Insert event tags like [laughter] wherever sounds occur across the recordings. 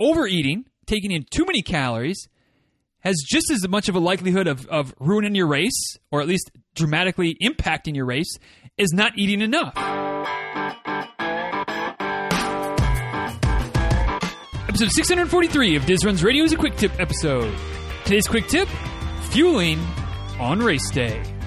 overeating, taking in too many calories, has just as much of a likelihood of, of ruining your race, or at least dramatically impacting your race, as not eating enough. Episode 643 of Diz Runs Radio is a quick tip episode. Today's quick tip fueling on race day.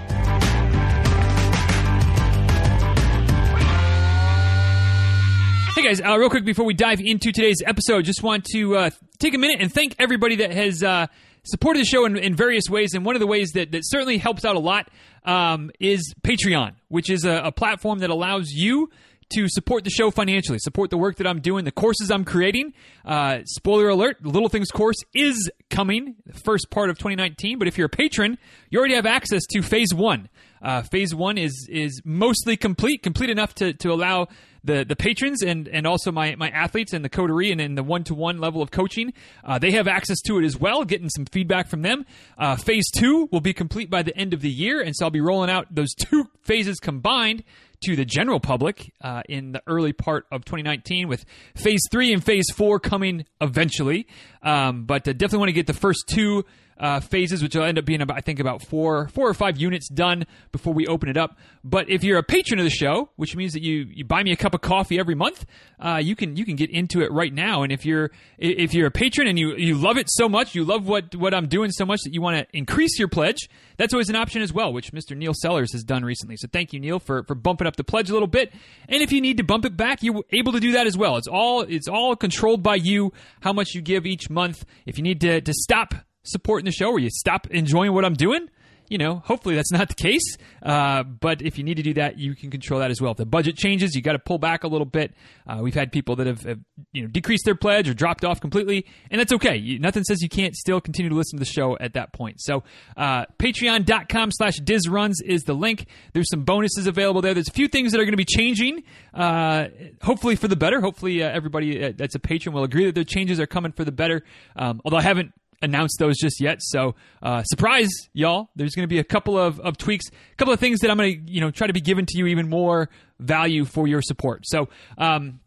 Guys, uh, real quick before we dive into today's episode, just want to uh, take a minute and thank everybody that has uh, supported the show in, in, various ways. And one of the ways that, that certainly helps out a lot um, is Patreon, which is a, a platform that allows you to support the show financially, support the work that I'm doing, the courses I'm creating. Uh, spoiler alert: the Little Things course is coming, the first part of 2019. But if you're a patron, you already have access to Phase One. Uh, phase One is is mostly complete, complete enough to to allow the the patrons and and also my my athletes and the coterie and in the one to one level of coaching, uh, they have access to it as well. Getting some feedback from them. Uh, phase two will be complete by the end of the year, and so I'll be rolling out those two phases combined to the general public uh, in the early part of 2019, with phase three and phase four coming eventually. Um, but uh, definitely want to get the first two uh, phases, which will end up being about I think about four four or five units done before we open it up. But if you're a patron of the show, which means that you you buy me a cup of coffee every month, uh, you can you can get into it right now. And if you're if you're a patron and you you love it so much, you love what what I'm doing so much that you want to increase your pledge, that's always an option as well, which Mr. Neil Sellers has done recently. So thank you, Neil, for for bumping up the pledge a little bit. And if you need to bump it back, you're able to do that as well. It's all it's all controlled by you how much you give each month. If you need to to stop supporting the show or you stop enjoying what I'm doing, you know, hopefully that's not the case. Uh, but if you need to do that, you can control that as well. If the budget changes, you got to pull back a little bit. Uh, we've had people that have, have, you know decreased their pledge or dropped off completely, and that's okay. You, nothing says you can't still continue to listen to the show at that point. So, uh, patreon.com slash dizruns is the link. There's some bonuses available there. There's a few things that are going to be changing, uh, hopefully for the better. Hopefully, uh, everybody uh, that's a patron will agree that the changes are coming for the better. Um, although I haven't announced those just yet. So, uh, surprise, y'all. There's going to be a couple of, of tweaks, a couple of things that I'm going to, you know, try to be given to you even more value for your support. So, um,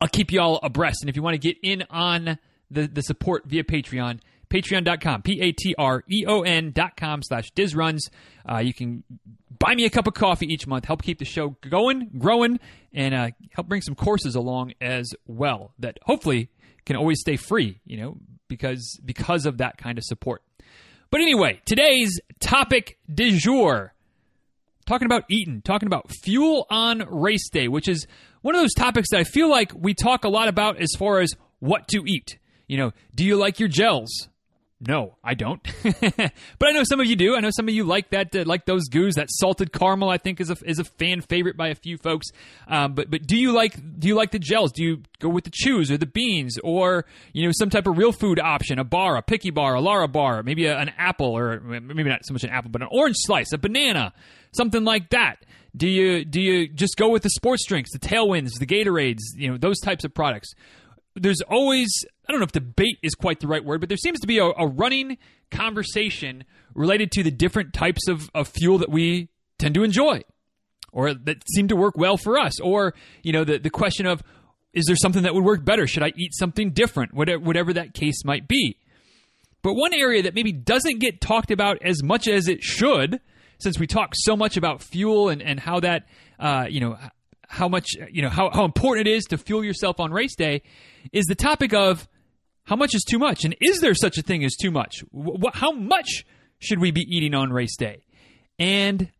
I'll keep you all abreast. And if you want to get in on the, the support via Patreon, patreon.com, P A T R E O N.com slash dizruns. Uh, you can buy me a cup of coffee each month, help keep the show going, growing, and uh, help bring some courses along as well that hopefully can always stay free. You know, because because of that kind of support. But anyway, today's topic du jour. Talking about eating, talking about fuel on race day, which is one of those topics that I feel like we talk a lot about as far as what to eat. You know, do you like your gels? No, I don't. [laughs] but I know some of you do. I know some of you like that, uh, like those goos. That salted caramel, I think, is a is a fan favorite by a few folks. Um, but but do you like do you like the gels? Do you go with the chews or the beans or you know some type of real food option? A bar, a picky bar, a Larabar, maybe a, an apple or maybe not so much an apple, but an orange slice, a banana, something like that. Do you do you just go with the sports drinks, the Tailwinds, the Gatorades, you know those types of products? There's always I don't know if debate is quite the right word, but there seems to be a, a running conversation related to the different types of, of fuel that we tend to enjoy or that seem to work well for us. Or, you know, the, the question of is there something that would work better? Should I eat something different? Whatever, whatever that case might be. But one area that maybe doesn't get talked about as much as it should, since we talk so much about fuel and, and how that, uh, you know, how much, you know, how, how important it is to fuel yourself on race day, is the topic of how much is too much? And is there such a thing as too much? Wh- how much should we be eating on race day? And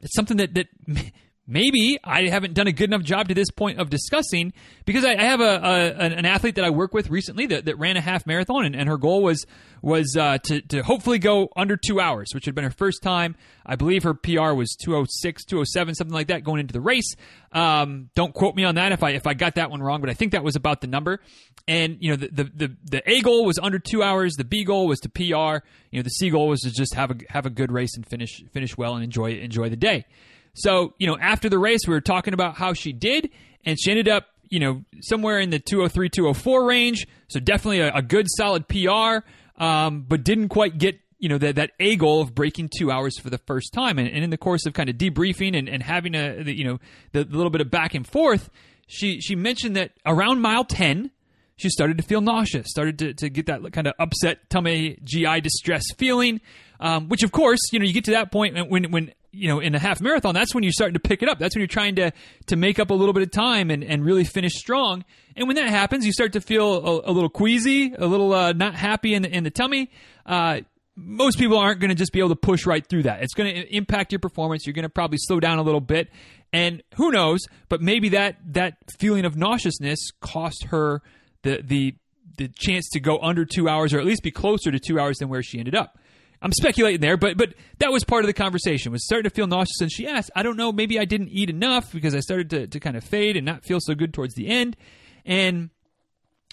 it's something that, that [laughs] maybe I haven't done a good enough job to this point of discussing because I, have a, a, an athlete that I work with recently that, that ran a half marathon and, and her goal was was uh, to, to hopefully go under two hours, which had been her first time. I believe her PR was 206, 207, something like that going into the race. Um, don't quote me on that if I if I got that one wrong, but I think that was about the number. And you know the the the, the A goal was under two hours. The B goal was to PR. You know the C goal was to just have a have a good race and finish finish well and enjoy enjoy the day. So, you know, after the race, we were talking about how she did, and she ended up, you know, somewhere in the 203, 204 range. So definitely a, a good, solid PR, um, but didn't quite get, you know, that, that A goal of breaking two hours for the first time. And, and in the course of kind of debriefing and, and having a, the, you know, the, the little bit of back and forth, she, she mentioned that around mile 10, she started to feel nauseous, started to, to get that kind of upset tummy, GI distress feeling. Um, which, of course, you know, you get to that point when when you know in a half marathon, that's when you're starting to pick it up. That's when you're trying to to make up a little bit of time and, and really finish strong. And when that happens, you start to feel a, a little queasy, a little uh, not happy in the, in the tummy. Uh, most people aren't going to just be able to push right through that. It's going to impact your performance. You're going to probably slow down a little bit, and who knows? But maybe that that feeling of nauseousness cost her the the the chance to go under two hours, or at least be closer to two hours than where she ended up. I'm speculating there, but but that was part of the conversation. Was starting to feel nauseous, and she asked, "I don't know, maybe I didn't eat enough because I started to to kind of fade and not feel so good towards the end." And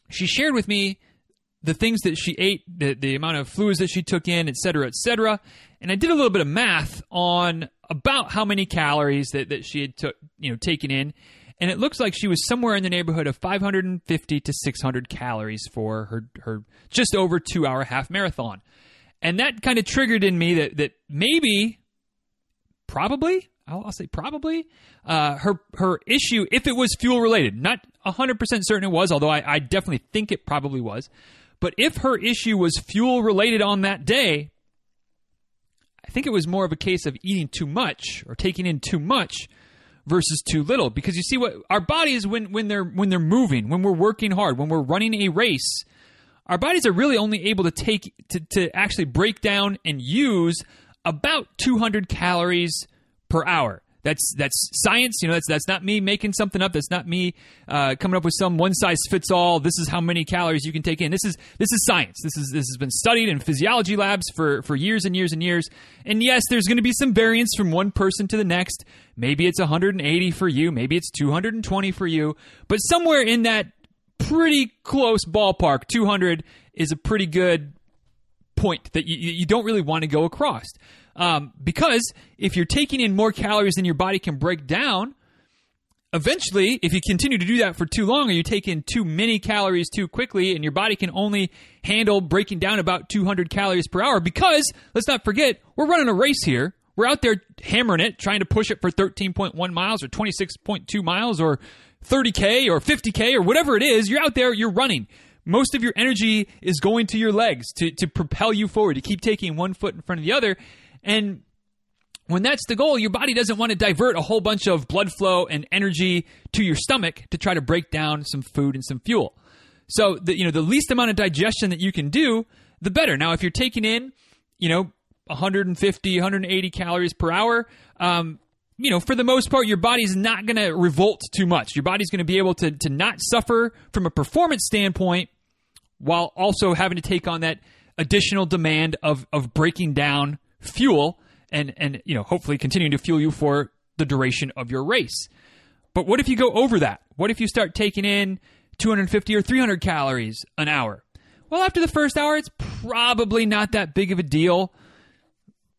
she shared with me the things that she ate, the, the amount of fluids that she took in, et cetera, et cetera. And I did a little bit of math on about how many calories that, that she had took, you know, taken in. And it looks like she was somewhere in the neighborhood of 550 to 600 calories for her, her just over two hour half marathon. And that kind of triggered in me that, that maybe, probably, I'll, I'll say probably, uh, her her issue, if it was fuel related, not 100% certain it was, although I, I definitely think it probably was, but if her issue was fuel related on that day, I think it was more of a case of eating too much or taking in too much versus too little. Because you see what our bodies when when they're when they're moving, when we're working hard, when we're running a race, our bodies are really only able to take to, to actually break down and use about 200 calories per hour. That's that's science. You know, that's that's not me making something up. That's not me uh, coming up with some one size fits all. This is how many calories you can take in. This is this is science. This is this has been studied in physiology labs for for years and years and years. And yes, there's going to be some variance from one person to the next. Maybe it's 180 for you. Maybe it's 220 for you. But somewhere in that pretty close ballpark, 200 is a pretty good point that you, you don't really want to go across. Um, because if you're taking in more calories than your body can break down, eventually, if you continue to do that for too long, or you take in too many calories too quickly, and your body can only handle breaking down about 200 calories per hour, because let's not forget, we're running a race here. We're out there hammering it, trying to push it for 13.1 miles or 26.2 miles or 30K or 50K or whatever it is. You're out there, you're running. Most of your energy is going to your legs to, to propel you forward, to keep taking one foot in front of the other. And when that's the goal, your body doesn't want to divert a whole bunch of blood flow and energy to your stomach to try to break down some food and some fuel. So the you know the least amount of digestion that you can do, the better. Now, if you're taking in, you know, 150, 180 calories per hour, um, you know, for the most part, your body's not going to revolt too much. Your body's going to be able to to not suffer from a performance standpoint, while also having to take on that additional demand of of breaking down fuel and and you know hopefully continuing to fuel you for the duration of your race. But what if you go over that? What if you start taking in 250 or 300 calories an hour? Well, after the first hour, it's probably not that big of a deal.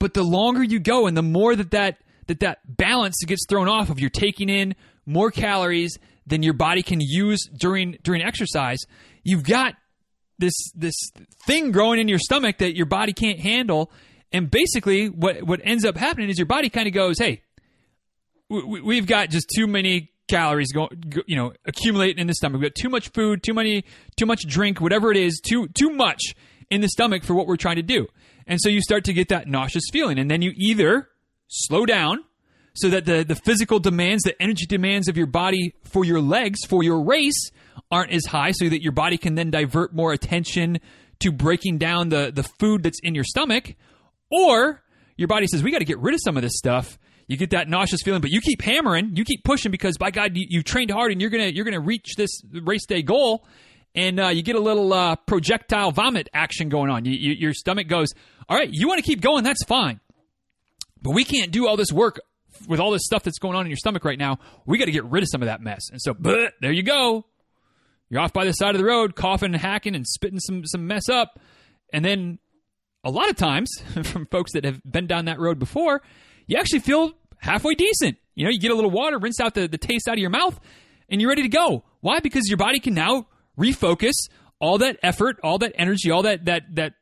But the longer you go, and the more that that that, that balance gets thrown off of you're taking in more calories than your body can use during during exercise, you've got this this thing growing in your stomach that your body can't handle, and basically, what what ends up happening is your body kind of goes, "Hey, we, have got just too many calories going, you know, accumulating in the stomach. We've got too much food, too many, too much drink, whatever it is, too too much in the stomach for what we're trying to do." And so you start to get that nauseous feeling, and then you either slow down so that the the physical demands, the energy demands of your body for your legs for your race aren't as high, so that your body can then divert more attention to breaking down the the food that's in your stomach. Or your body says, we got to get rid of some of this stuff. You get that nauseous feeling, but you keep hammering, you keep pushing because by God, you, you trained hard and you're gonna you're gonna reach this race day goal, and uh, you get a little uh, projectile vomit action going on. You, you, your stomach goes, all right, you want to keep going, that's fine, but we can't do all this work with all this stuff that's going on in your stomach right now. We got to get rid of some of that mess, and so bleh, there you go. You're off by the side of the road, coughing and hacking and spitting some some mess up, and then a lot of times [laughs] from folks that have been down that road before, you actually feel halfway decent. You know, you get a little water, rinse out the, the taste out of your mouth, and you're ready to go. Why? Because your body can now refocus all that effort, all that energy, all that that that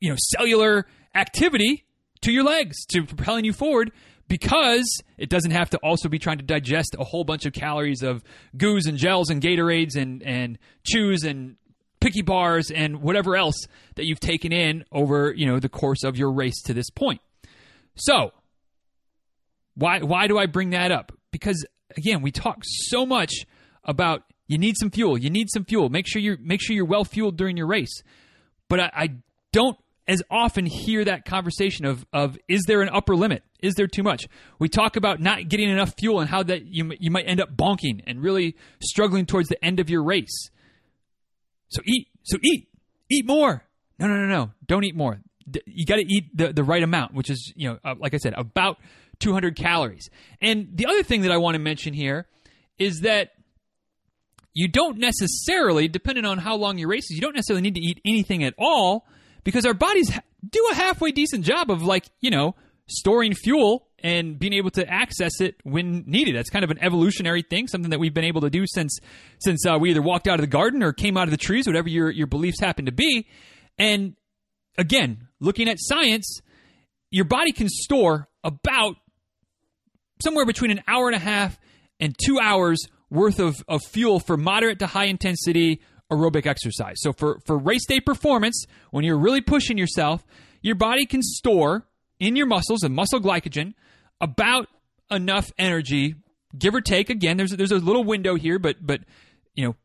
you know cellular activity to your legs to propelling you forward because it doesn't have to also be trying to digest a whole bunch of calories of goos and gels and Gatorades and, and chews and picky bars and whatever else that you've taken in over, you know, the course of your race to this point. So, why why do I bring that up? Because again, we talk so much about you need some fuel, you need some fuel. Make sure you're make sure you're well fueled during your race. But I, I don't as often hear that conversation of of is there an upper limit? Is there too much? We talk about not getting enough fuel and how that you you might end up bonking and really struggling towards the end of your race. So eat, so eat, eat more. No, no, no, no. Don't eat more. You got to eat the the right amount, which is you know uh, like I said about 200 calories. And the other thing that I want to mention here is that you don't necessarily, depending on how long your race is, you don't necessarily need to eat anything at all because our bodies do a halfway decent job of like you know storing fuel and being able to access it when needed. That's kind of an evolutionary thing, something that we've been able to do since since uh, we either walked out of the garden or came out of the trees, whatever your your beliefs happen to be. And again, looking at science, your body can store about somewhere between an hour and a half and two hours worth of, of fuel for moderate to high intensity aerobic exercise. So for, for race day performance, when you're really pushing yourself, your body can store in your muscles and muscle glycogen about enough energy, give or take. Again, there's a, there's a little window here, but but you know,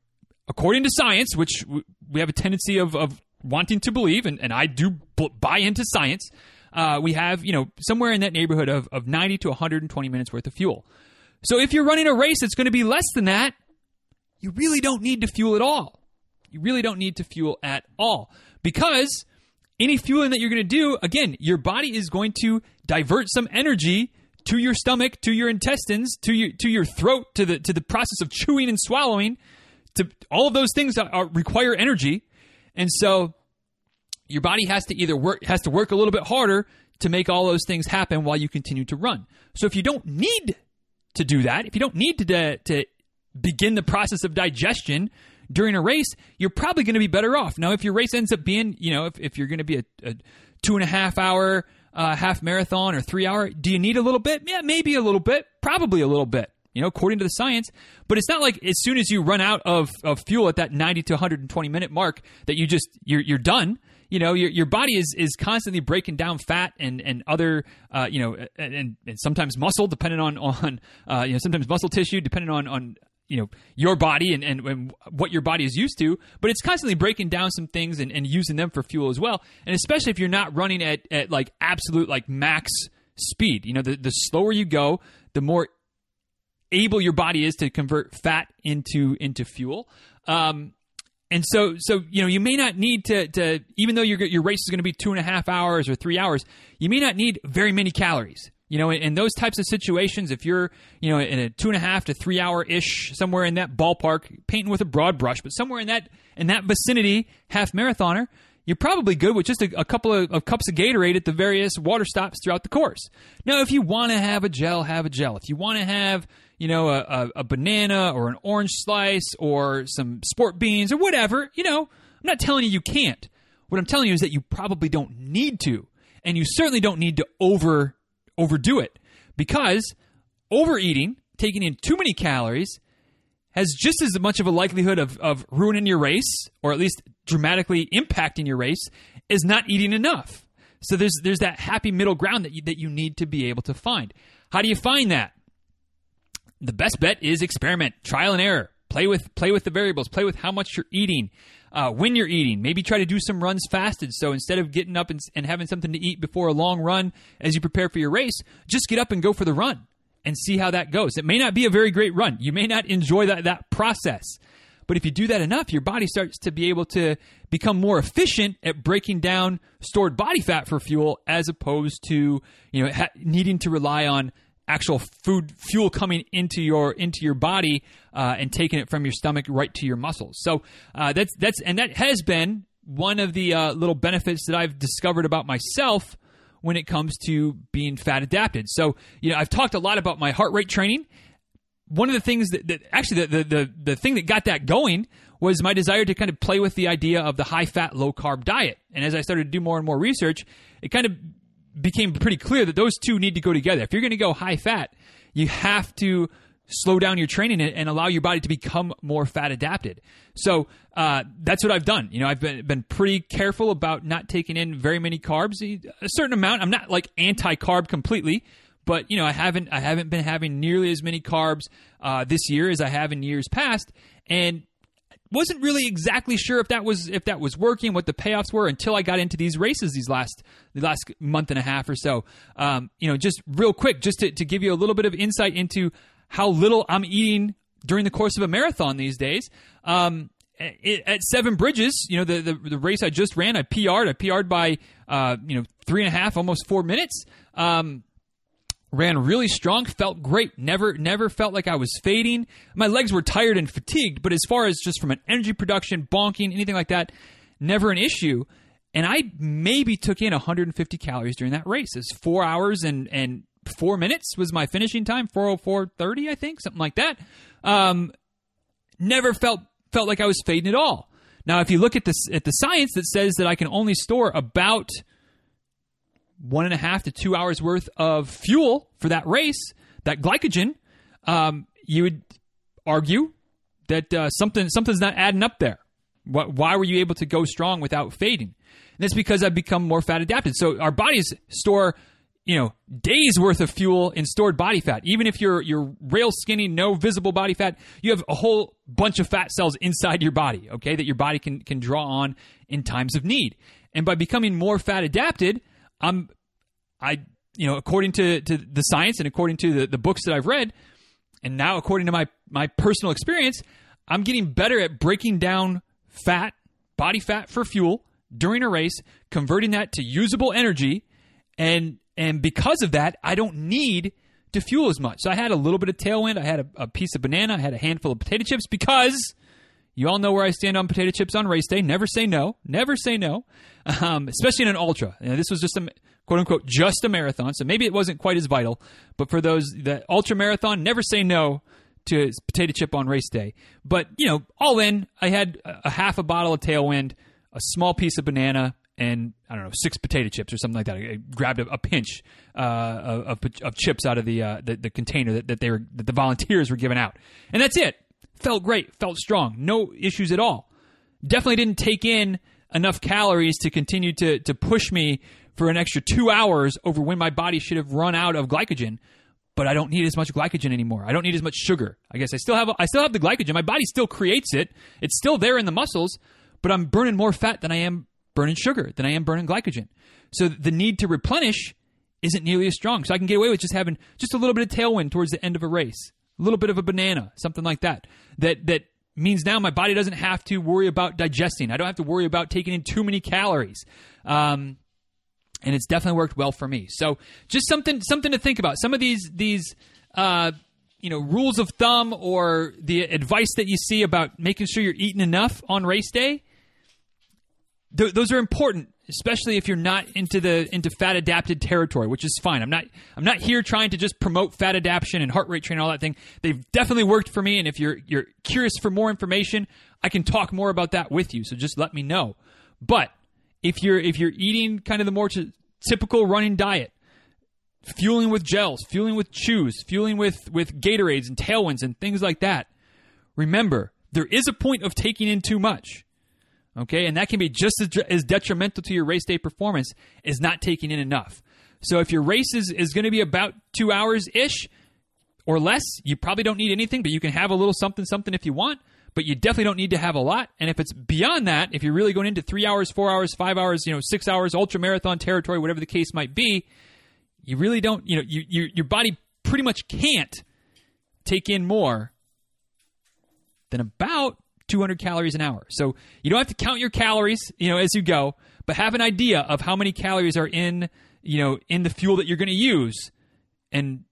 according to science, which we have a tendency of, of wanting to believe, and, and I do buy into science, uh, we have you know somewhere in that neighborhood of, of 90 to 120 minutes worth of fuel. So if you're running a race that's going to be less than that, you really don't need to fuel at all. You really don't need to fuel at all because any fueling that you're going to do, again, your body is going to divert some energy to your stomach, to your intestines, to your to your throat, to the to the process of chewing and swallowing. To all of those things are, are, require energy, and so your body has to either work has to work a little bit harder to make all those things happen while you continue to run. So if you don't need to do that, if you don't need to to begin the process of digestion during a race, you're probably going to be better off. Now, if your race ends up being, you know, if, if you're going to be a, a two and a half hour uh, half marathon or three hour, do you need a little bit? Yeah, maybe a little bit, probably a little bit, you know, according to the science. But it's not like as soon as you run out of, of fuel at that 90 to 120 minute mark that you just, you're, you're done you know your, your body is is constantly breaking down fat and and other uh, you know and, and sometimes muscle depending on on uh, you know sometimes muscle tissue depending on on you know your body and, and, and, what your body is used to. But it's constantly breaking down some things and, and using them for fuel as well. And especially if you're not running at, at like absolute like max speed. You know the, the slower you go the more able your body is to convert fat into into fuel. Um, and so so you know you may not need to to even though your your race is going to be two and a half hours or three hours you may not need very many calories you know, in, in, those types of situations, if you're, you know, in a two and a half to three hour ish, somewhere in that ballpark, painting with a broad brush, but somewhere in that in that vicinity, half marathoner, you're probably good with just a, a couple of, of, cups of Gatorade at the various water stops throughout the course. Now, if you want to have a gel, have a gel. If you want to have, you know, a, a, a banana or an orange slice or some sport beans or whatever, you know, I'm not telling you you can't. What I'm telling you is that you probably don't need to, and you certainly don't need to over overdo it because overeating, taking in too many calories, has just as much of a likelihood of, of ruining your race or at least dramatically impacting your race as not eating enough. So there's there's that happy middle ground that you, that you need to be able to find. How do you find that? The best bet is experiment, trial and error. Play with play with the variables. Play with how much you're eating uh, when you're eating. Maybe try to do some runs fasted. So instead of getting up and, and having something to eat before a long run as you prepare for your race, just get up and go for the run and see how that goes. It may not be a very great run. You may not enjoy that, that process. But if you do that enough, your body starts to be able to become more efficient at breaking down stored body fat for fuel as opposed to, you know, ha- needing to rely on actual food fuel coming into your into your body uh, and taking it from your stomach right to your muscles. So uh, that's that's and that has been one of the uh, little benefits that I've discovered about myself when it comes to being fat adapted. So you know I've talked a lot about my heart rate training. One of the things that, that actually the, the the the thing that got that going was my desire to kind of play with the idea of the high fat low carb diet. And as I started to do more and more research, it kind of became pretty clear that those two need to go together. If you're going to go high fat, you have to slow down your training and allow your body to become more fat adapted. So uh, that's what I've done. You know, I've been been pretty careful about not taking in very many carbs, a certain amount. I'm not like anti carb completely, but you know, I haven't I haven't been having nearly as many carbs uh, this year as I have in years past, and wasn't really exactly sure if that was if that was working, what the payoffs were until I got into these races these last the last month and a half or so. Um, you know, just real quick, just to, to give you a little bit of insight into how little I'm eating during the course of a marathon these days. Um, at Seven Bridges, you know the, the, the race I just ran, I PR'd. I PR'd by uh, you know three and a half, almost four minutes. Um, ran really strong, felt great. Never never felt like I was fading. My legs were tired and fatigued, but as far as just from an energy production, bonking, anything like that, never an issue. And I maybe took in 150 calories during that race. It's four hours and and four minutes was my finishing time, 404.30, I think, something like that. Um, never felt felt like I was fading at all. Now, if you look at this at the science that says that I can only store about one and a half to two hours worth of fuel for that race, that glycogen, um, you would argue that uh, something something's not adding up there. Why were you able to go strong without fading? And it's because I've become more fat adapted. So our bodies store you know days worth of fuel in stored body fat even if you're you're rail skinny no visible body fat you have a whole bunch of fat cells inside your body okay that your body can can draw on in times of need and by becoming more fat adapted i'm i you know according to to the science and according to the, the books that i've read and now according to my my personal experience i'm getting better at breaking down fat body fat for fuel during a race converting that to usable energy and and because of that, I don't need to fuel as much. So I had a little bit of tailwind. I had a, a piece of banana. I had a handful of potato chips because you all know where I stand on potato chips on race day. Never say no. Never say no, um, especially in an ultra. You know, this was just a quote unquote just a marathon, so maybe it wasn't quite as vital. But for those that ultra marathon, never say no to potato chip on race day. But you know, all in, I had a half a bottle of Tailwind, a small piece of banana, and I don't know six potato chips or something like that. I grabbed a, a pinch uh, of, of, chips out of the, uh, the, the container that, that they were that the volunteers were giving out, and that's it. Felt great, felt strong, no issues at all. Definitely didn't take in enough calories to continue to to push me for an extra two hours over when my body should have run out of glycogen. But I don't need as much glycogen anymore. I don't need as much sugar. I guess I still have I still have the glycogen. My body still creates it. It's still there in the muscles, but I'm burning more fat than I am burning sugar than I am burning glycogen. So the need to replenish isn't nearly as strong. So I can get away with just having just a little bit of tailwind towards the end of a race, a little bit of a banana, something like that. That that means now my body doesn't have to worry about digesting. I don't have to worry about taking in too many calories. Um, and it's definitely worked well for me. So just something something to think about. Some of these these uh, you know rules of thumb or the advice that you see about making sure you're eating enough on race day th- those are important, especially if you're not into the into fat adapted territory, which is fine. I'm not I'm not here trying to just promote fat adaptation and heart rate training and all that thing. They've definitely worked for me, and if you're you're curious for more information, I can talk more about that with you. So just let me know. But if you're if you're eating kind of the more t- typical running diet, fueling with gels, fueling with chews, fueling with with Gatorades and tailwinds and things like that, remember there is a point of taking in too much. Okay, and that can be just as, as detrimental to your race day performance as not taking in enough. So if your race is, is going to be about two hours ish or less, you probably don't need anything, but you can have a little something something if you want. But you definitely don't need to have a lot. And if it's beyond that, if you're really going into three hours, four hours, five hours, you know, six hours, ultra marathon territory, whatever the case might be, you really don't. You know, you, you your body pretty much can't take in more than about 200 calories an hour. So you don't have to count your calories, you know, as you go, but have an idea of how many calories are in, you know, in the fuel that you're going to use, and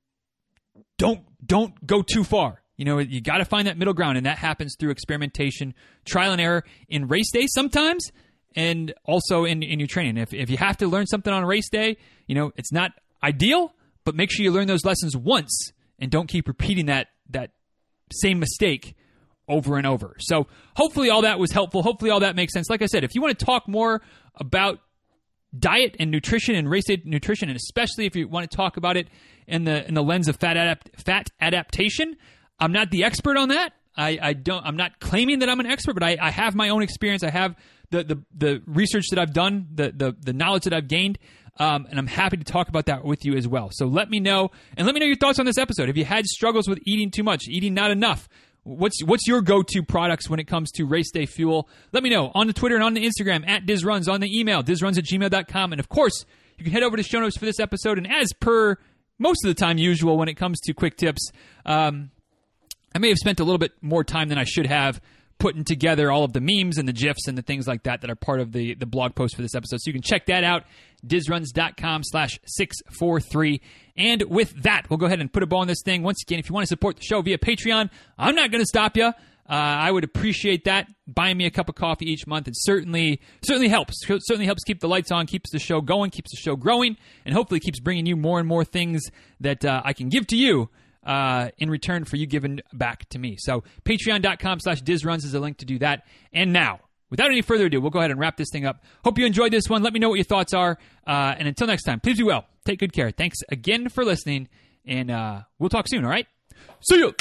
don't don't go too far. You know, you got to find that middle ground, and that happens through experimentation, trial and error in race day sometimes, and also in in your training. If if you have to learn something on race day, you know, it's not ideal, but make sure you learn those lessons once and don't keep repeating that that same mistake over and over. So hopefully all that was helpful. Hopefully all that makes sense. Like I said, if you want to talk more about diet and nutrition and race nutrition, and especially if you want to talk about it in the in the lens of fat adapt, fat adaptation. I'm not the expert on that. I, I don't. I'm not claiming that I'm an expert, but I, I have my own experience. I have the, the the research that I've done, the the the knowledge that I've gained, um, and I'm happy to talk about that with you as well. So let me know, and let me know your thoughts on this episode. Have you had struggles with eating too much, eating not enough? What's what's your go to products when it comes to race day fuel? Let me know on the Twitter and on the Instagram at DizRuns, on the email, dizruns at gmail.com. And of course, you can head over to show notes for this episode. And as per most of the time usual when it comes to quick tips, um, I may have spent a little bit more time than I should have putting together all of the memes and the GIFs and the things like that that are part of the, the blog post for this episode. So you can check that out, dizruns.com slash 643. And with that, we'll go ahead and put a bow on this thing. Once again, if you want to support the show via Patreon, I'm not going to stop you. Uh, I would appreciate that. Buying me a cup of coffee each month. It certainly certainly helps. Certainly helps keep the lights on, keeps the show going, keeps the show growing, and hopefully keeps bringing you more and more things that uh, I can give to you uh, in return for you giving back to me. So patreon.com slash dizruns is a link to do that. And now, without any further ado, we'll go ahead and wrap this thing up. Hope you enjoyed this one. Let me know what your thoughts are. Uh, and until next time, please be well. Take good care. Thanks again for listening. And uh, we'll talk soon, all right? See you.